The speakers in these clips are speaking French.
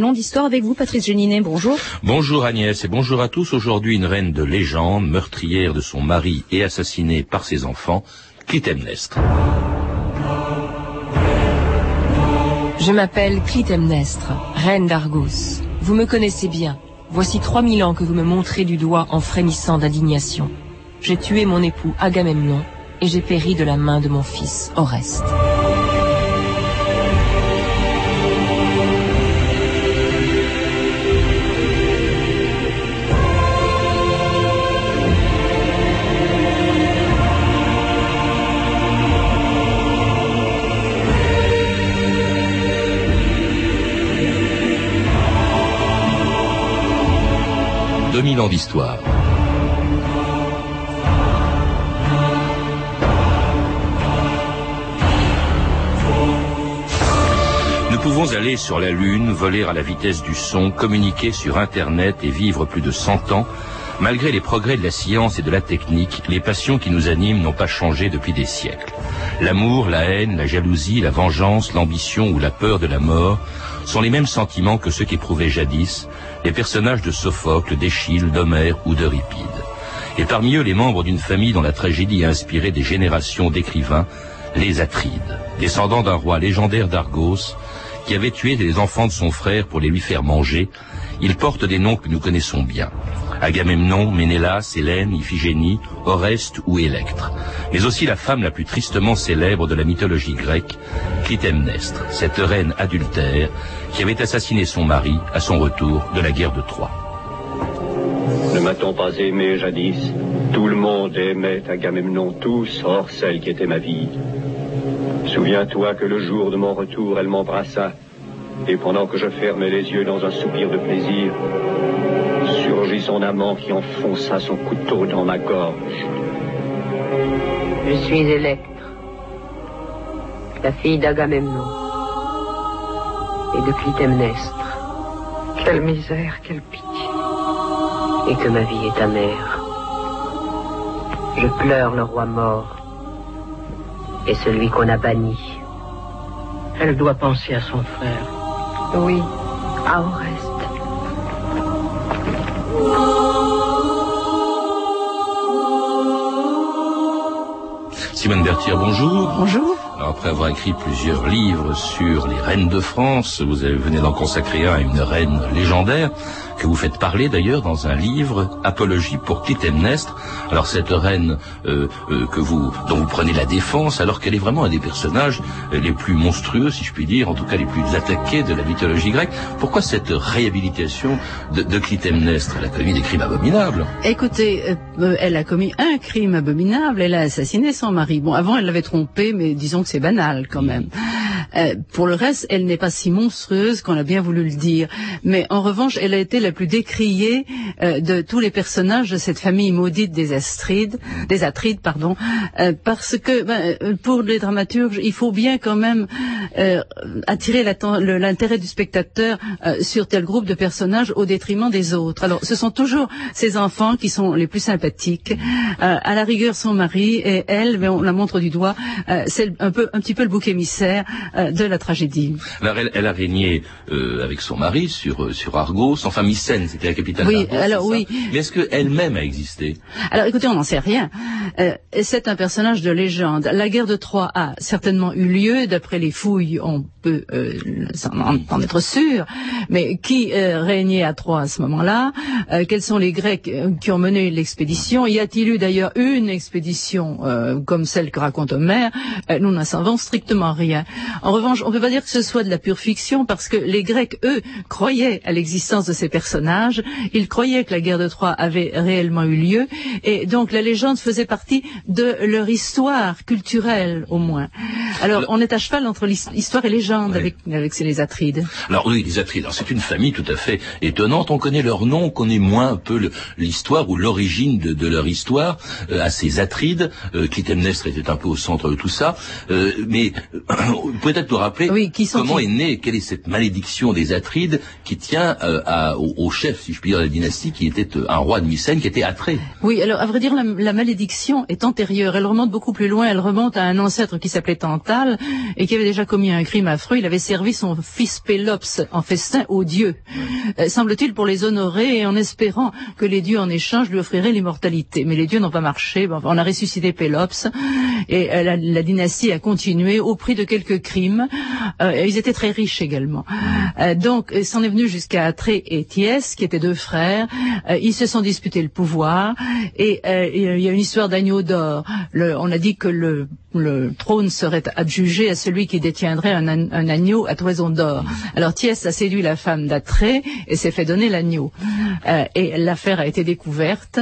Long d'histoire avec vous, Patrice Géninet, bonjour. Bonjour Agnès et bonjour à tous. Aujourd'hui, une reine de légende, meurtrière de son mari et assassinée par ses enfants, Clytemnestre. Je m'appelle Clytemnestre, reine d'Argos. Vous me connaissez bien. Voici 3000 ans que vous me montrez du doigt en frémissant d'indignation. J'ai tué mon époux Agamemnon et j'ai péri de la main de mon fils Oreste. 2000 ans d'histoire. Nous pouvons aller sur la Lune, voler à la vitesse du son, communiquer sur Internet et vivre plus de 100 ans. Malgré les progrès de la science et de la technique, les passions qui nous animent n'ont pas changé depuis des siècles. L'amour, la haine, la jalousie, la vengeance, l'ambition ou la peur de la mort sont les mêmes sentiments que ceux qu'éprouvaient jadis les personnages de Sophocle, d'Échille, d'Homère ou d'Euripide. Et parmi eux, les membres d'une famille dont la tragédie a inspiré des générations d'écrivains, les Atrides, descendants d'un roi légendaire d'Argos, qui avait tué des enfants de son frère pour les lui faire manger, ils portent des noms que nous connaissons bien. Agamemnon, Ménélas, Hélène, Iphigénie, Oreste ou Électre, mais aussi la femme la plus tristement célèbre de la mythologie grecque, Clytemnestre, cette reine adultère qui avait assassiné son mari à son retour de la guerre de Troie. Ne m'a-t-on pas aimé jadis? Tout le monde aimait Agamemnon, tous, hors celle qui était ma vie. Souviens-toi que le jour de mon retour, elle m'embrassa, et pendant que je fermais les yeux dans un soupir de plaisir, surgit son amant qui enfonça son couteau dans ma gorge. Je suis Électre, la fille d'Agamemnon et de Clytemnestre. Quelle misère, quelle pitié. Et que ma vie est amère. Je pleure le roi mort et celui qu'on a banni. Elle doit penser à son frère. Oui, à Oreste. Simone Berthier, bonjour. Bonjour. Alors, après avoir écrit plusieurs livres sur les reines de France, vous venez d'en consacrer un à une reine légendaire que vous faites parler d'ailleurs dans un livre, Apologie pour Clytemnestre. Alors cette reine euh, euh, que vous, dont vous prenez la défense, alors qu'elle est vraiment un des personnages les plus monstrueux, si je puis dire, en tout cas les plus attaqués de la mythologie grecque. Pourquoi cette réhabilitation de, de Clytemnestre? Elle a commis des crimes abominables. Écoutez, euh, elle a commis un crime abominable. Elle a assassiné son mari. Bon, avant elle l'avait trompé, mais disons que c'est banal quand même. Euh, pour le reste, elle n'est pas si monstrueuse qu'on a bien voulu le dire. Mais en revanche, elle a été la plus décriée euh, de tous les personnages de cette famille maudite des Astrides, des Atrides, pardon, euh, parce que ben, pour les dramaturges, il faut bien quand même attirer l'intérêt du spectateur sur tel groupe de personnages au détriment des autres. Alors, ce sont toujours ces enfants qui sont les plus sympathiques. à la rigueur, son mari et elle, mais on la montre du doigt, c'est un petit peu le bouc émissaire de la tragédie. Alors elle, a régné euh, avec son mari sur euh, sur Argos, enfin Mycène, c'était la capitale oui, alors oui. Mais est-ce qu'elle-même a existé Alors écoutez, on n'en sait rien. c'est un personnage de légende. La guerre de Troie a certainement eu lieu, d'après les fouilles, on peut en, être sûr. Mais qui régnait à Troie à ce moment-là Quels sont les Grecs qui ont mené l'expédition? Y a-t-il eu d'ailleurs une expédition comme celle que raconte Homère? Nous n'en savons strictement rien. En revanche, on ne peut pas dire que ce soit de la pure fiction parce que les Grecs, eux, croyaient à l'existence de ces personnages. Ils croyaient que la guerre de Troie avait réellement eu lieu et donc la légende faisait partie de leur histoire culturelle au moins. Alors on est à cheval entre l'histoire et légende avec, avec les Atrides. Alors oui, les Atrides, c'est une famille tout à fait étonnante. On connaît leur nom, on connaît moins un peu l'histoire ou l'origine de, leur histoire euh, à ces Atrides. Euh, Clytemnestre était un peu au centre de tout ça. Euh, mais peut-être nous rappeler comment est née, quelle est cette malédiction des Atrides qui tient euh, au, chef, si je puis dire, de la dynastie, qui était euh, un roi de Mycène, qui était Atrée. Oui, alors à vrai dire, la, malédiction est antérieure. Elle remonte beaucoup plus loin. Elle remonte à un ancêtre qui s'appelait Tantale et qui avait déjà commis un crime il avait servi son fils Pélops en festin aux dieux, euh, semble-t-il pour les honorer et en espérant que les dieux en échange lui offriraient l'immortalité. Mais les dieux n'ont pas marché, on a ressuscité Pélops et euh, la, dynastie a continué au prix de quelques crimes. Euh, ils étaient très riches également. Donc, c'en est venu jusqu'à Atrée et Thiès, qui étaient deux frères. ils se sont disputés le pouvoir et il y a une histoire d'agneau d'or. On a dit que le le trône serait adjugé à celui qui détiendrait un, un agneau à toison d'or. Alors Thiès a séduit la femme d'Atrée et s'est fait donner l'agneau. Euh, et l'affaire a été découverte.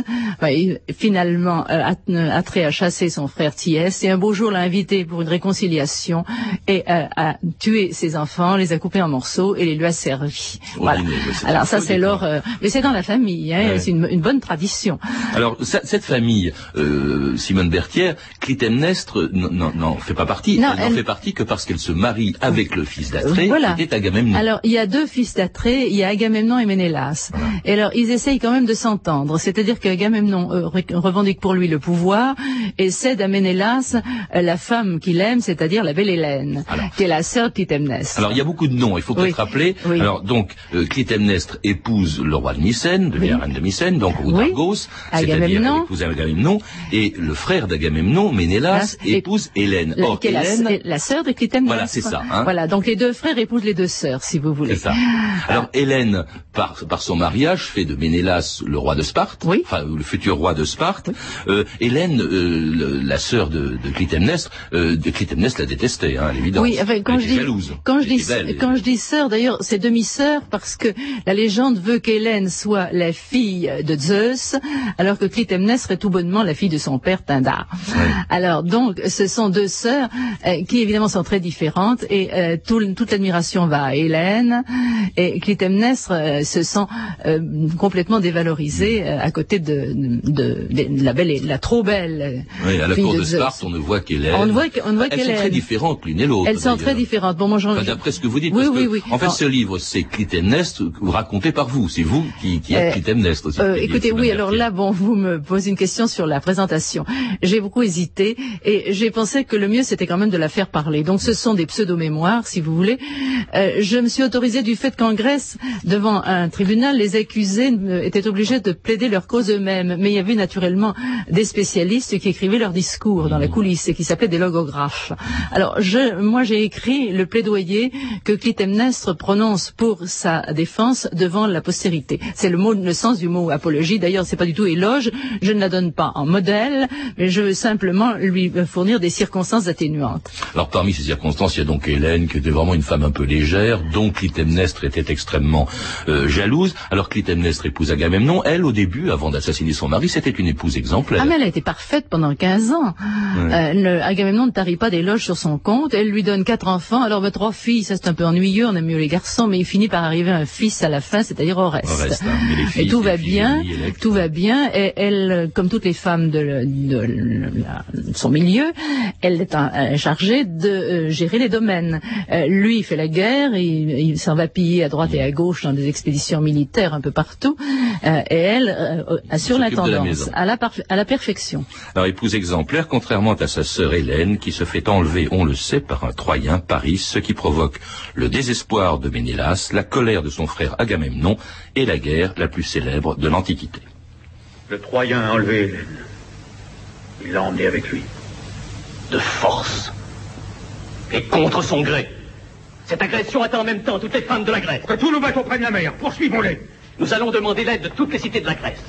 finalement, euh, Atrée a chassé son frère Thiès et un beau jour l'a invité pour une réconciliation et euh, a tué ses enfants, les a coupés en morceaux et les lui a servis. Voilà. Alors ça c'est l'horreur. Mais c'est dans la famille, hein, c'est une, une, bonne tradition. Alors cette famille, euh, Simone Berthière, Clytemnestre n'en fait pas partie. Non, elle n'en fait partie que parce qu'elle se marie avec le fils d'Atrée, qui était Agamemnon. Alors, il y a deux fils d'Atrée, il y a Agamemnon et Ménélas. Et alors, ils essayent quand même de s'entendre. C'est-à-dire qu'Agamemnon euh, revendique pour lui le pouvoir et cède à Ménélas euh, la femme qu'il aime, c'est-à-dire la belle Hélène, qui est la sœur de Clytemnestre. Alors, il y a beaucoup de noms, il faut peut-être rappeler. Alors, donc, euh, Clytemnestre épouse le roi de Mycène, devient la reine de Mycène, donc ou d'Argos, c'est-à-dire épouse Agamemnon, et le frère d'Agamemnon, Ménélas, épouse Hélène. Or, Hélène... la, sœur de Clytemnestre. Voilà, c'est ça. Hein. Voilà, donc les deux frères épousent les deux sœurs, si vous voulez. C'est ça. Alors, Hélène, par, par son mariage, fait de Ménélas le roi de Sparte, oui. enfin le futur roi de Sparte. Euh, Hélène, euh, la sœur de, de Clytemnestre, euh, de Clytemnestre la détestait, hein, à l'évidence. Oui, enfin, quand Elle je dis jalouse. quand je dis belle. quand je dis sœur, d'ailleurs, c'est demi-sœur parce que la légende veut qu'Hélène soit la fille de Zeus, alors que Clytemnestre est tout bonnement la fille de son père Pindar. Alors donc, ce sont deux sœurs euh, qui évidemment sont très différentes et euh, tout, toute l'admiration va à Hélène et Clytemnestre euh, se sent euh, complètement dévalorisée à côté de, de, de, la belle, la trop belle. Oui, à la cour de. Sparte, on ne voit qu'Hélène. On ne voit que- on ne voit Elles sont très différentes l'une et l'autre. Elles sont très différentes. Bon, moi, Enfin, D'après ce que vous dites, Oui, parce oui, que, oui. en fait, Alors- ce livre, c'est Clytemnestre, raconté par vous. C'est vous qui, qui êtes Clytemnestre aussi. Écoutez, oui, alors là, bon, vous me posez une question sur la présentation. J'ai beaucoup hésité et j'ai pensé que le mieux, c'était quand même de la faire parler. Donc, ce sont des pseudo-mémoires, si vous voulez. Euh, je me suis autorisée du fait qu'en Grèce, devant un tribunal, les accusés euh, étaient obligés de plaider leur cause eux-mêmes. Mais il y avait naturellement des spécialistes qui écrivaient leurs discours dans la coulisse et qui s'appelaient des logographes. Alors, moi, j'ai écrit le plaidoyer que Clytemnestre prononce pour sa défense devant la postérité. C'est le sens du mot apologie. D'ailleurs, c'est pas du tout éloge. Je ne la donne pas en modèle, mais je veux simplement lui fournir des circonstances atténuantes. Alors parmi ces circonstances, il y a donc Hélène qui était vraiment une femme un peu légère, dont Clytemnestre était extrêmement euh, jalouse. Alors Clytemnestre épouse Agamemnon. Elle, au début, avant d'assassiner son mari, c'était une épouse exemplaire. Ah mais elle a été parfaite pendant 15 ans. Euh, le- Agamemnon ne tarit pas d'éloges sur son compte. Elle lui donne quatre enfants. Alors ben, trois filles, ça c'est un peu ennuyeux. On aime mieux les garçons, mais il finit par arriver un fils à la fin, c'est-à-dire Oreste. Oreste, hein. Mais les filles, Et tout va bien, tout va bien. Et elle, comme toutes les femmes de, le- de le- la- son milieu, elle est chargée de euh, gérer les domaines. Euh, lui, il fait la guerre, il, il s'en va piller à droite et à gauche dans des expéditions militaires un peu partout. Euh, et elle euh, assure la à parf- à la perfection. Alors épouse exemplaire, contrairement à sa sœur Hélène, qui se fait enlever, on le sait, par un Troyen, Paris, ce qui provoque le désespoir de Ménélas, la colère de son frère Agamemnon et la guerre la plus célèbre de l'Antiquité. Le Troyen a enlevé Hélène. Il l'a emmenée avec lui. de force et contre son gré. Cette agression atteint en même temps toutes les femmes de la Grèce. Que tous nos bateaux prennent la mer. Poursuivons-les. Nous allons demander l'aide de toutes les cités de la Grèce.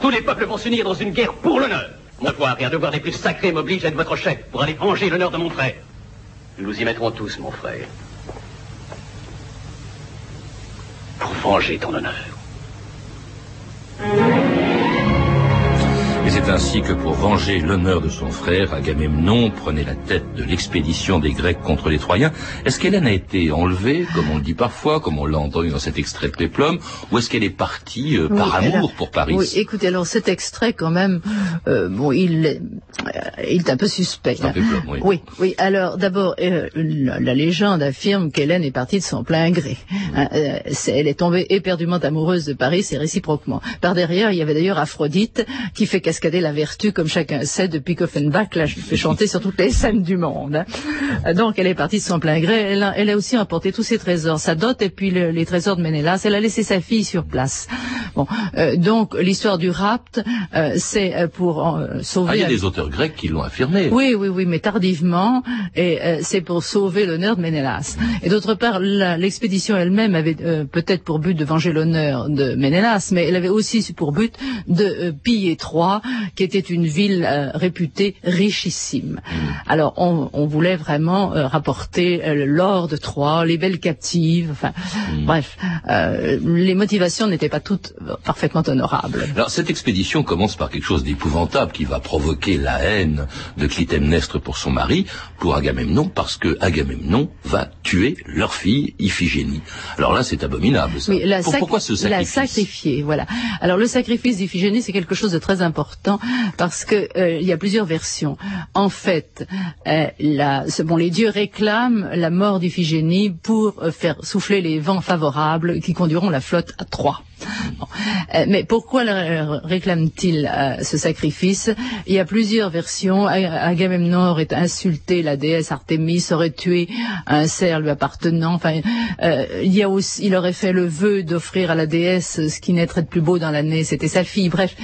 Tous les peuples vont s'unir dans une guerre pour l'honneur. Mon devoir et un devoir des plus sacrés m'oblige d'être votre chef pour aller venger l'honneur de mon frère. Nous nous y mettrons tous, mon frère. Pour venger ton honneur. Et c'est ainsi que pour venger l'honneur de son frère, Agamemnon prenait la tête de l'expédition des Grecs contre les Troyens. Est-ce qu'Hélène a été enlevée, comme on le dit parfois, comme on l'a entendu dans cet extrait de Péplum, ou est-ce qu'elle est partie euh, par Oui, amour pour Paris Oui, écoutez, alors cet extrait, quand même, euh, bon, il, est- euh, il est un peu suspect. Un hein. péplum, oui. Oui, oui. Alors, d'abord, la, légende affirme qu'Hélène est partie de son plein gré. Hein, euh, c'est- elle est tombée éperdument amoureuse de Paris, c'est réciproquement. Par derrière, il y avait d'ailleurs Aphrodite qui fait cascader la vertu, comme chacun sait, depuis qu'Offenbach l'a fait chanter sur toutes les scènes du monde. hein. Donc elle est partie de son plein gré. Elle a, aussi emporté tous ses trésors, sa dot et puis le- les trésors de Ménélas. Elle a laissé sa fille sur place. Bon, euh, donc l'histoire du rapt, euh, c'est euh, pour sauver. Ah, il y a des auteurs grecs qui l'ont affirmé. Oui, oui, oui, mais tardivement, et c'est pour sauver l'honneur de Ménélas. Et d'autre part, l'expédition elle-même avait peut-être pour but de venger l'honneur de Ménélas, mais elle avait aussi pour but de piller Troie, qui était une ville réputée richissime. Alors, on, on voulait vraiment rapporter l'or de Troie, les belles captives, enfin, bref, euh, les motivations n'étaient pas toutes parfaitement honorables. Alors cette expédition commence par quelque chose d'épouvantable qui va provoquer la haine de Clytemnestre pour son mari, pour Agamemnon, parce que Agamemnon va tuer leur fille Iphigénie. Alors là, c'est abominable. Ça. Oui, la Pour- sac- Pourquoi ce La sacrifice? sacrifier, voilà. Alors le sacrifice d'Iphigénie, c'est quelque chose de très important parce que euh, il y a plusieurs versions. En fait, euh, la, bon, les dieux réclament la mort d'Iphigénie pour euh, faire souffler les vents favorables qui conduiront la flotte à Troie. Euh, mais pourquoi réclament-ils euh, ce sacrifice? Il y a plusieurs versions. Agamemnon aurait insulté la déesse Artémis, aurait tué un cerf lui appartenant. Enfin, euh, il aurait fait le vœu d'offrir à la déesse ce qui naîtrait de plus beau dans l'année. C'était sa fille. Bref,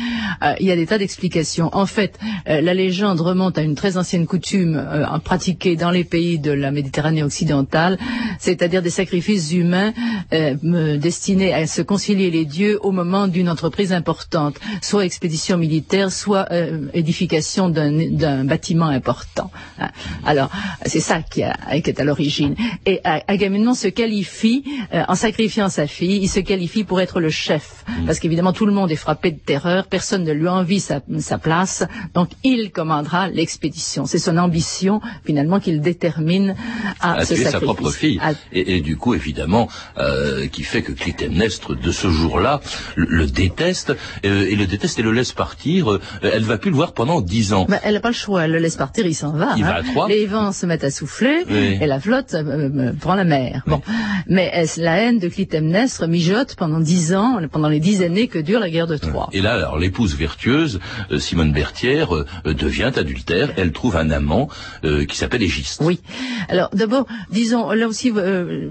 il y a des tas d'explications. En fait, la légende remonte à une très ancienne coutume pratiquée dans les pays de la Méditerranée occidentale, c'est-à-dire des sacrifices humains destinés à se concilier les dieux au moment d'une entreprise importante, soit expédition militaire, soit euh, édification d'un bâtiment important. Hein. Alors, c'est ça qui, a- qui est à l'origine. Et Agamemnon se qualifie, euh, en sacrifiant sa fille, il se qualifie pour être le chef. Parce qu'évidemment, tout le monde est frappé de terreur, personne ne lui envie sa, sa place, donc il commandera l'expédition. C'est son ambition, finalement, qu'il détermine à, à ce tuer sa sacrifice. propre fille. À- Et, et du coup, évidemment, euh, qui fait que Clytemnestre, de ce jour-là, le, le déteste, euh, et le déteste et le laisse partir. Euh, elle va plus le voir pendant dix ans. Ben, elle n'a pas le choix, elle le laisse partir, il s'en va. Il hein. va à Troyes. Les vents se mettent à souffler Oui. et la flotte euh, euh, prend la mer. Bon, mais euh, la haine de Clytemnestre mijote pendant dix ans, pendant les dix années que dure la guerre de Troie? Et là, alors, l'épouse vertueuse, euh, Simone Berthière, euh, euh, devient adultère. Elle trouve un amant euh, qui s'appelle Égiste. Oui. Alors d'abord, disons, là aussi, euh,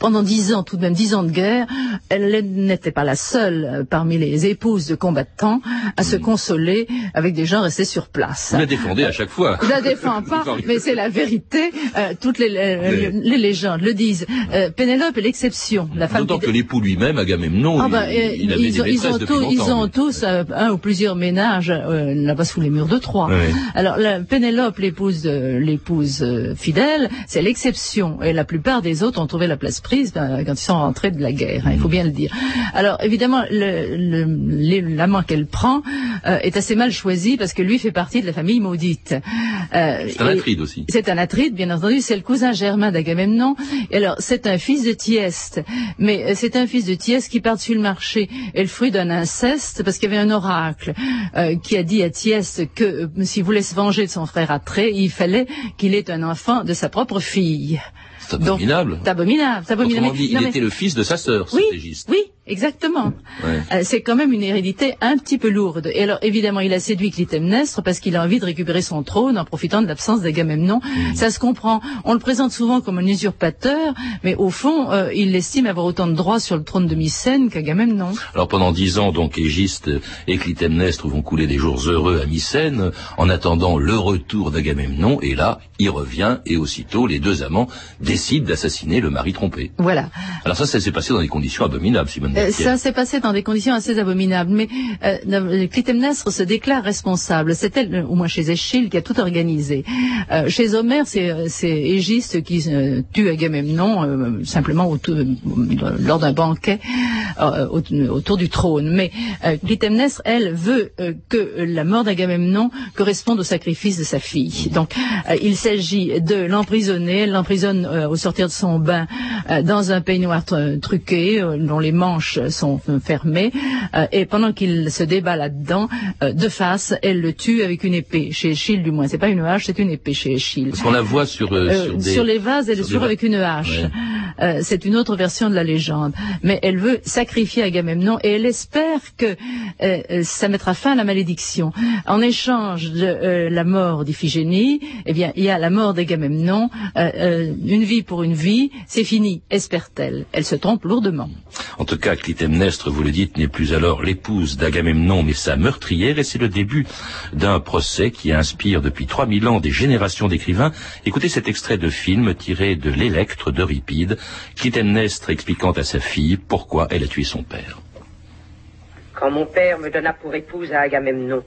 pendant dix ans, tout de même dix ans de guerre, elle n'était pas la seule euh, parmi les épouses de combattants à se consoler avec des gens restés sur place. Vous la défendez à chaque fois. Je la défends pas, mais c'est la vérité. Euh, toutes les, les, les légendes le disent. Euh, Pénélope est l'exception. La femme D'autant qui- que l'époux lui-même, Agamemnon, ah ben, il, il avait ils, des ont, ils tous, ils longtemps. ont tous euh, un ou plusieurs ménages là-bas sous les murs de Troie. Alors la Pénélope, l'épouse l'épouse fidèle, c'est l'exception. Et la plupart des autres ont trouvé la place quand ils sont rentrés de la guerre. hein, il faut bien le dire. Alors évidemment, le- le- l'amant qu'elle prend euh, est assez mal choisi parce que lui fait partie de la famille maudite. Euh, C'est un et- Atride aussi. c'est un Atride, bien entendu, c'est le cousin germain d'Agamemnon. Et alors, c'est un fils de Thieste, mais euh, c'est un fils de Thieste qui par-dessus le marché est le fruit d'un inceste, parce qu'il y avait un oracle euh, qui a dit à Thieste que euh, s'il voulait se venger de son frère Atrée, il fallait qu'il ait un enfant de sa propre fille. C'est abominable. C'est abominable, abominable. Autrement dit, il était le fils de sa sœur, oui, cet Égiste. oui, exactement. Ouais. Euh, c'est quand même une hérédité un petit peu lourde. Et alors, évidemment, il a séduit Clytemnestre parce qu'il a envie de récupérer son trône en profitant de l'absence d'Agamemnon. Mm. Ça se comprend. On le présente souvent comme un usurpateur, mais au fond, euh, il estime avoir autant de droits sur le trône de Mycène qu'Agamemnon. Alors pendant dix ans, donc, Égiste et Clytemnestre vont couler des jours heureux à Mycène, en attendant le retour d'Agamemnon, et là, il revient, et aussitôt, les deux amants décident d'assassiner le mari trompé. Voilà. Alors ça, ça s'est passé dans des conditions abominables, Simone Euh, ça s'est passé dans des conditions assez abominables, mais euh, euh, Clytemnestre se déclare responsable. C'est elle, euh, au moins chez Échille, qui a tout organisé. Euh, chez Homère, c'est euh, Égiste qui euh, tue Agamemnon euh, simplement autour, euh, lors d'un banquet euh, au- autour du trône. Mais euh, Clytemnestre, elle, veut euh, que la mort d'Agamemnon corresponde au sacrifice de sa fille. Donc, euh, il s'agit de l'emprisonner. Elle l'emprisonne euh, au sortir de son bain euh, dans un peignoir tr- truqué euh, dont les manches sont fermées. Euh, et pendant qu'il se débat là-dedans, euh, de face, elle le tue avec une épée. Chez Échille, du moins, c'est pas une hache, c'est une épée chez Échille. Parce qu'on la voit sur, euh, sur, des... sur les vases, elle toujours va- avec une hache. Ouais. c'est une autre version de la légende. Mais elle veut sacrifier Agamemnon et elle espère que ça mettra fin à la malédiction. En échange de la mort d'Iphigénie, eh bien, il y a la mort d'Agamemnon, une vie pour une vie, c'est fini, espère-t-elle. Elle se trompe lourdement. En tout cas, Clytemnestre, vous le dites, n'est plus alors l'épouse d'Agamemnon, mais sa meurtrière, et c'est le début d'un procès qui inspire depuis 3000 ans des générations d'écrivains. Écoutez cet extrait de film tiré de l'Électre d'Euripide, Clytemnestre expliquant à sa fille pourquoi elle a tué son père. Quand mon père me donna pour épouse à Agamemnon,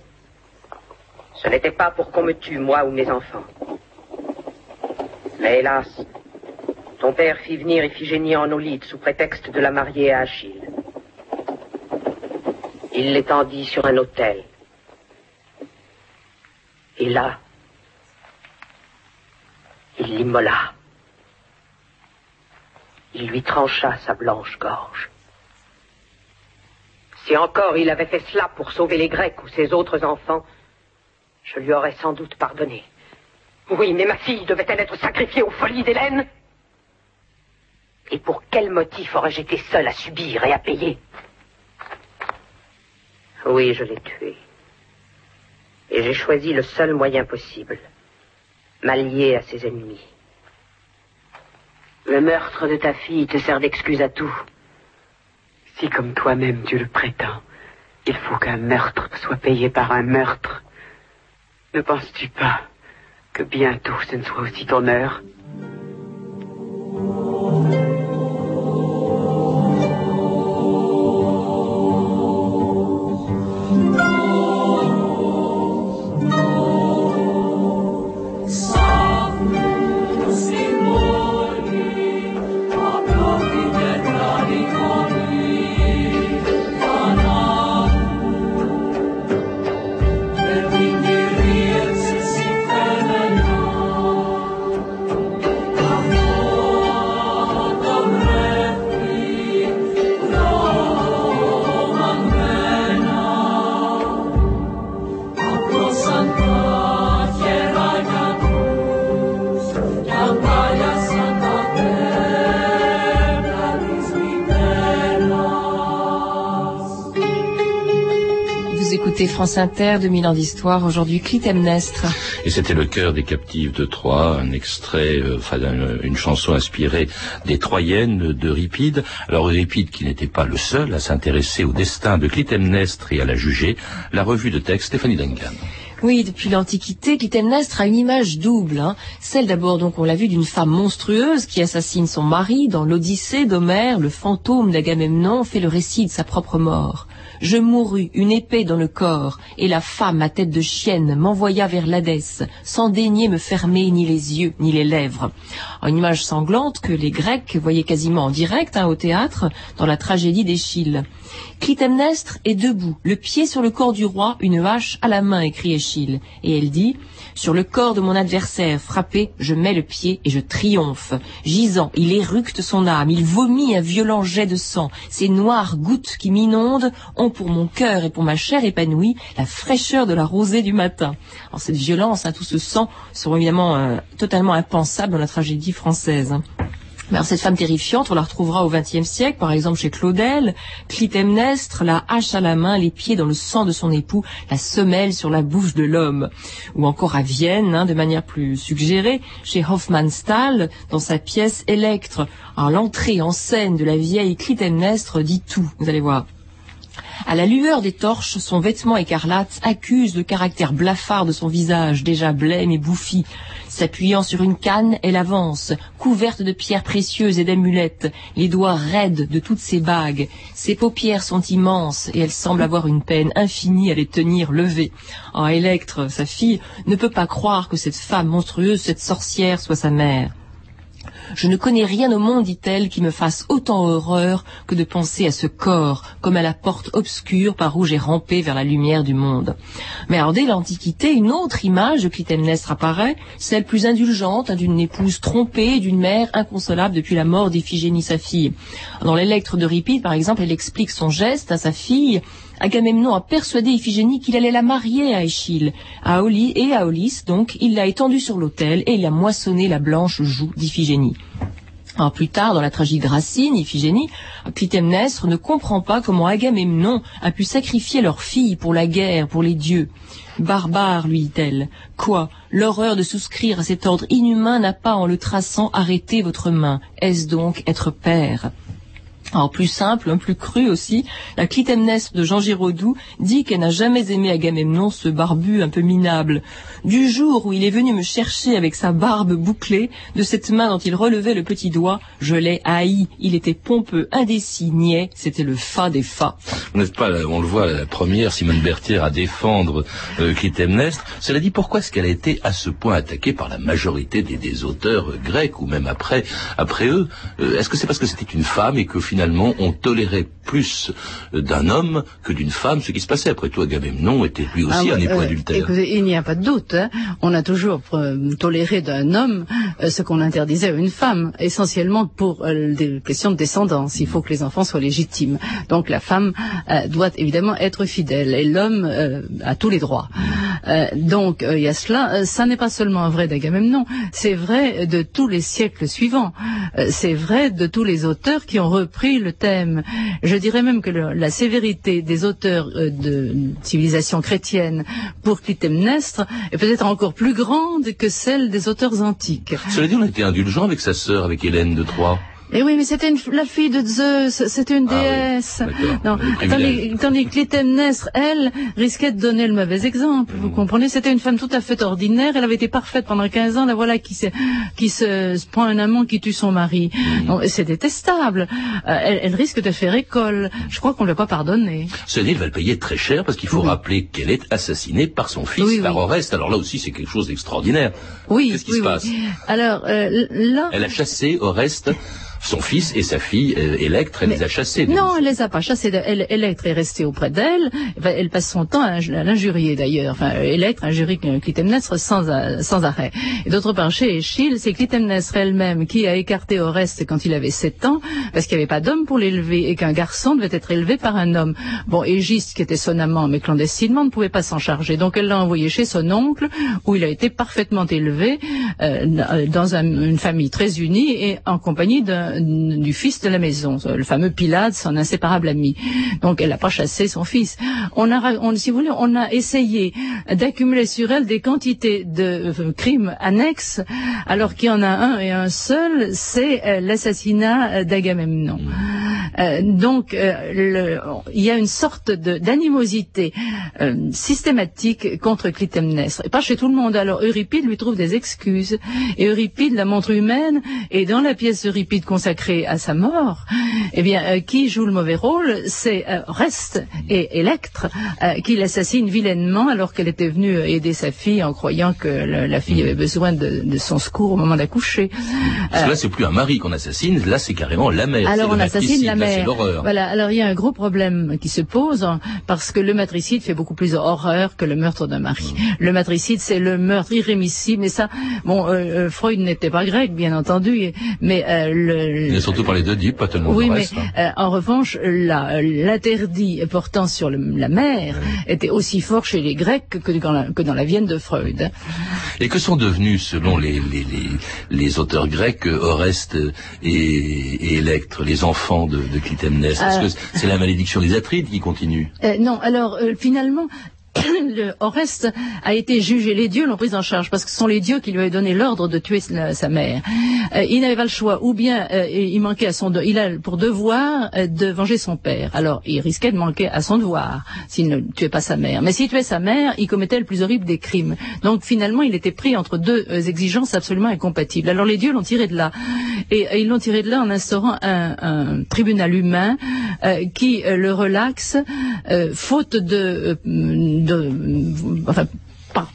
ce n'était pas pour qu'on me tue, moi ou mes enfants. Mais hélas, ton père fit venir Iphigénie en Olide sous prétexte de la marier à Achille. Il l'étendit sur un autel. Et là, il l'immola. Il lui trancha sa blanche gorge. Si encore il avait fait cela pour sauver les Grecs ou ses autres enfants, je lui aurais sans doute pardonné. Oui, mais ma fille devait-elle être sacrifiée aux folies d'Hélène? Et pour quel motif aurais-je été seul à subir et à payer Oui, je l'ai tué. Et j'ai choisi le seul moyen possible. M'allier à ses ennemis. Le meurtre de ta fille te sert d'excuse à tout. Si comme toi-même tu le prétends, il faut qu'un meurtre soit payé par un meurtre, ne penses-tu pas que bientôt ce ne soit aussi ton heure France Inter, 2000 ans d'histoire, aujourd'hui Clytemnestre. Et c'était le cœur des captifs de Troie, un extrait, euh, enfin une chanson inspirée des Troyennes d'Euripide. Alors Euripide, qui n'était pas le seul à s'intéresser au destin de Clytemnestre et à la juger, la revue de texte Stéphanie Duncan. Oui, depuis l'Antiquité, Clytemnestre a une image double. Hein. Celle d'abord, donc, on l'a vu, d'une femme monstrueuse qui assassine son mari. Dans l'Odyssée d'Homère, le fantôme d'Agamemnon fait le récit de sa propre mort. Je mourus, une épée dans le corps, et la femme à tête de chienne m'envoya vers l'Hadès, sans daigner me fermer ni les yeux, ni les lèvres. Une image sanglante que les Grecs voyaient quasiment en direct hein, au théâtre, dans la tragédie d'Échille. Clytemnestre est debout, le pied sur le corps du roi, une hache à la main, écrit Échille. Et elle dit, sur le corps de mon adversaire frappé, je mets le pied et je triomphe. Gisant, il éructe son âme, il vomit un violent jet de sang. Ces noires gouttes qui m'inondent ont pour mon cœur et pour ma chair épanouie la fraîcheur de la rosée du matin. Alors cette violence, hein, tout ce sang sont évidemment euh, totalement impensables dans la tragédie française. Alors cette femme terrifiante, on la retrouvera au XXe siècle, par exemple chez Claudel, Clytemnestre, la hache à la main, les pieds dans le sang de son époux, la semelle sur la bouche de l'homme. Ou encore à Vienne, hein, de manière plus suggérée, chez Hofmannsthal, dans sa pièce Électre. l'entrée en scène de la vieille Clytemnestre dit tout, vous allez voir. À la lueur des torches, son vêtement écarlate accuse le caractère blafard de son visage, déjà blême et bouffi. S'appuyant sur une canne, elle avance, couverte de pierres précieuses et d'amulettes, les doigts raides de toutes ses bagues. Ses paupières sont immenses et elle semble avoir une peine infinie à les tenir levées. En Électre, sa fille, ne peut pas croire que cette femme monstrueuse, cette sorcière, soit sa mère. Je ne connais rien au monde, dit-elle, qui me fasse autant horreur que de penser à ce corps, comme à la porte obscure par où j'ai rampé vers la lumière du monde. Mais alors, dès l'Antiquité, une autre image de Clytemnestre apparaît, celle plus indulgente hein, d'une épouse trompée, d'une mère inconsolable depuis la mort d'Iphigénie, sa fille. Dans l'Électre de Ripide, par exemple, elle explique son geste à sa fille, Agamemnon a persuadé Iphigénie qu'il allait la marier à Échille, à Oli et à Olys, donc il l'a étendue sur l'autel et il a moissonné la blanche joue d'Iphigénie. Alors plus tard, dans la tragédie de Racine, Iphigénie, Clytemnestre ne comprend pas comment Agamemnon a pu sacrifier leur fille pour la guerre, pour les dieux. Barbare, lui dit-elle. Quoi? L'horreur de souscrire à cet ordre inhumain n'a pas, en le traçant, arrêté votre main. Est-ce donc être père? Alors plus simple, plus cru aussi, la Clytemnestre de Jean Giraudoux dit qu'elle n'a jamais aimé Agamemnon, ce barbu un peu minable. Du jour où il est venu me chercher avec sa barbe bouclée, de cette main dont il relevait le petit doigt, je l'ai haï. Il était pompeux, indécis, niais, c'était le fa des fa. Vous n'êtes pas, on le voit, la première, Simone Berthier, à défendre euh, Clytemnestre. Cela dit, pourquoi est-ce qu'elle a été à ce point attaquée par la majorité des, auteurs euh, grecs, ou même après, après eux? Euh, Est-ce que c'est parce que c'était une femme et que finalement finalement, on tolérait plus d'un homme que d'une femme ce qui se passait. Après tout, Agamemnon était lui aussi ah un époux euh, adultère. il n'y a pas de doute. Hein. On a toujours euh, toléré d'un homme euh, ce qu'on interdisait à une femme, essentiellement pour des questions de descendance. Il faut que les enfants soient légitimes. Donc la femme doit évidemment être fidèle et l'homme a tous les droits. donc il y a cela. ça n'est pas seulement vrai d'Agamemnon, c'est vrai de tous les siècles suivants. c'est vrai de tous les auteurs qui ont repris le thème. Je dirais même que la sévérité des auteurs euh, de civilisation chrétienne pour Clytemnestre est peut-être encore plus grande que celle des auteurs antiques. Cela dit, on a été indulgent avec sa sœur, avec Hélène de Troyes. Eh oui, mais c'était la fille de Zeus, c'était une ah déesse. non, tandis, tandis, que Clytemnestre, elle, risquait de donner le mauvais exemple. Vous hmm. comprenez? C'était une femme tout à fait ordinaire. Elle avait été parfaite pendant 15 ans. La voilà qui se, qui se, prend un amant qui tue son mari. Mm. C'est détestable. Euh, elle, risque de faire école. Je crois qu'on ne l'a pas pardonné. Ce il va le payer très cher parce qu'il faut rappeler qu'elle est assassinée par son fils, par Oreste. Alors là aussi, c'est quelque chose d'extraordinaire. Oui. Qu'est-ce qui se passe? Alors euh, là, elle a chassé Oreste son fils et sa fille euh, Électre, elle les a chassés. Non, elle les a pas chassés. Elle, Électre est restée auprès d'elle. Elle passe son temps à, l'injurier d'ailleurs. Enfin, Électre injurie Clytemnestre sans, sans arrêt. Et d'autre part, chez Échille, c'est Clytemnestre elle-même qui a écarté Oreste quand il avait 7 ans, parce qu'il n'y avait pas d'homme pour l'élever et qu'un garçon devait être élevé par un homme. Bon, Égiste, qui était son amant, mais clandestinement, ne pouvait pas s'en charger. Donc elle l'a envoyé chez son oncle, où il a été parfaitement élevé euh, dans une famille très unie et en compagnie d'un du fils de la maison, le fameux Pilate, son inséparable ami. Donc elle n'a pas chassé son fils. On a, si vous voulez, on a essayé d'accumuler sur elle des quantités de euh, crimes annexes, alors qu'il y en a un et un seul, c'est euh, l'assassinat d'Agamemnon. Euh, donc le, il y a une sorte d'animosité systématique contre Clytemnestre. Et pas chez tout le monde. Alors Euripide lui trouve des excuses. Et Euripide la montre humaine. Et dans la pièce Euripide consacré à sa mort, eh bien, euh, qui joue le mauvais rôle C'est euh, Reste et Électre, euh, qui l'assassinent vilainement alors qu'elle était venue aider sa fille en croyant que la fille avait besoin de, son secours au moment d'accoucher. Parce que là, c'est plus un mari qu'on assassine, là, c'est carrément la mère. Alors, on assassine la mère. Là, voilà. Alors, il y a un gros problème qui se pose hein, parce que le matricide fait beaucoup plus horreur que le meurtre d'un mari. Le matricide, c'est le meurtre irrémissible. Mais ça, bon, Freud n'était pas grec, bien entendu, mais le, a surtout parlé d'Oedipe, pas tellement oui, mais hein. euh, en revanche, l'interdit portant sur la mer était aussi fort chez les Grecs que dans la, que dans la Vienne de Freud. Et que sont devenus, selon les, les, les, auteurs grecs, Oreste et, et Électre, les enfants de, de Clytemnestre Est-ce que c'est la malédiction des Atrides qui continue. Euh, Non, alors euh, finalement, le Oreste a été jugé, les dieux l'ont pris en charge parce que ce sont les dieux qui lui avaient donné l'ordre de tuer sa mère. Euh, il n'avait pas le choix, ou bien euh, il manquait à son, il a pour devoir euh, de venger son père. Alors il risquait de manquer à son devoir s'il ne tuait pas sa mère. Mais s'il tuait sa mère, il commettait le plus horrible des crimes. Donc finalement, il était pris entre deux exigences absolument incompatibles. Alors les dieux l'ont tiré de là, et, ils l'ont tiré de là en instaurant un tribunal humain qui le relaxe, faute de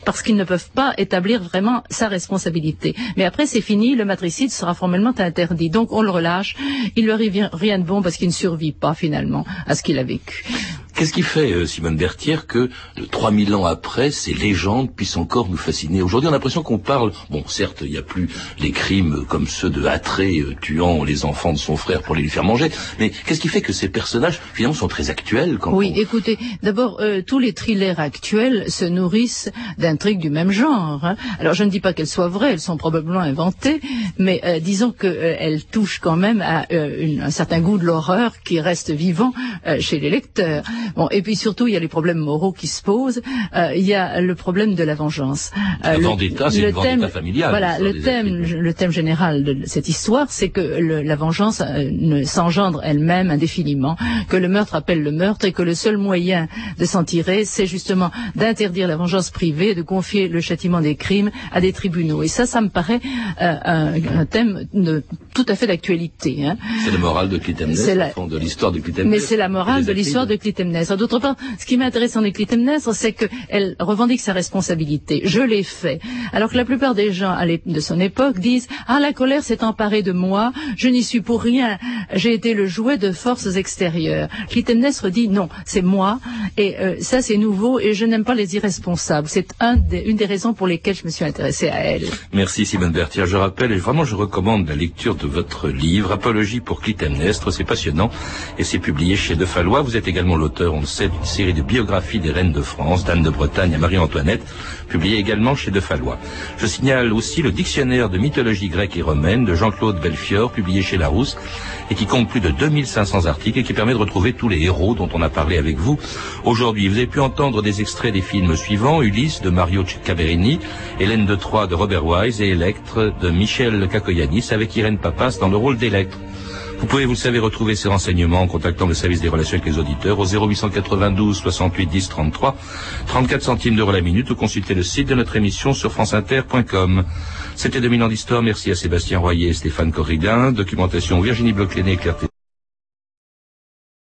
parce qu'ils ne peuvent pas établir vraiment sa responsabilité. Mais après, c'est fini, le matricide sera formellement interdit. Donc, on le relâche. Il lui arrive rien de bon parce qu'il ne survit pas, finalement, à ce qu'il a vécu. Qu'est-ce qui fait, euh, Simone Berthier, que 3000 ans après, ces légendes puissent encore nous fasciner? Aujourd'hui, on a l'impression qu'on parle, bon, certes, il n'y a plus les crimes comme ceux de Atré euh, tuant les enfants de son frère pour les lui faire manger, mais qu'est-ce qui fait que ces personnages, finalement, sont très actuels quand Oui, écoutez, d'abord, euh, tous les thrillers actuels se nourrissent d'intrigues du même genre. Hein. Alors, je ne dis pas qu'elles soient vraies, elles sont probablement inventées, mais disons qu'elles touchent quand même à un certain goût de l'horreur qui reste vivant chez les lecteurs. Bon, et puis surtout, il y a les problèmes moraux qui se posent. Euh, il y a le problème de la vengeance. Euh, la vendetta, c'est le thème, familiale. Voilà, le thème, le thème général de cette histoire, c'est que le, la vengeance euh, ne s'engendre elle-même indéfiniment, que le meurtre appelle le meurtre et que le seul moyen de s'en tirer, c'est justement d'interdire la vengeance privée, de confier le châtiment des crimes à des tribunaux. Et ça, ça me paraît un, un, thème de, tout à fait d'actualité. Hein. C'est la morale de Clytemnestre, la... de l'histoire de Clytemnestre. Mais c'est la morale de l'histoire de Clytemnestre. D'autre part, ce qui m'intéresse en Clytemnestre, c'est qu'elle revendique sa responsabilité. Je l'ai fait. Alors que la plupart des gens de son époque disent Ah, la colère s'est emparée de moi, je n'y suis pour rien, j'ai été le jouet de forces extérieures. Clytemnestre dit Non, c'est moi, et euh, ça c'est nouveau, et je n'aime pas les irresponsables. C'est un une des raisons pour lesquelles je me suis intéressée à elle. Merci Simone Berthier. Je rappelle, et vraiment je recommande la lecture de votre livre, Apologie pour Clytemnestre. C'est passionnant, et c'est publié chez De Fallois. Vous êtes également l'auteur on le sait, série de biographies des reines de France, d'Anne de Bretagne à Marie-Antoinette, publiée également chez De Fallois. Je signale aussi le dictionnaire de mythologie grecque et romaine de Jean-Claude Belfior, publié chez Larousse, et qui compte plus de 2500 articles et qui permet de retrouver tous les héros dont on a parlé avec vous aujourd'hui. Vous avez pu entendre des extraits des films suivants, Ulysse de Mario Caverini, Hélène de Troyes de Robert Wise et Electre de Michel Cacoyanis avec Irène Papas dans le rôle d'Electre. Vous pouvez, vous le savez, retrouver ces renseignements en contactant le service des relations avec les auditeurs au 0892 68 10 33, 34 centimes d'euros la minute ou consulter le site de notre émission sur franceinter.com. C'était 2000 ans d'histoire. Merci à Sébastien Royer et Stéphane Corridin. Documentation Virginie Bloclené et Claire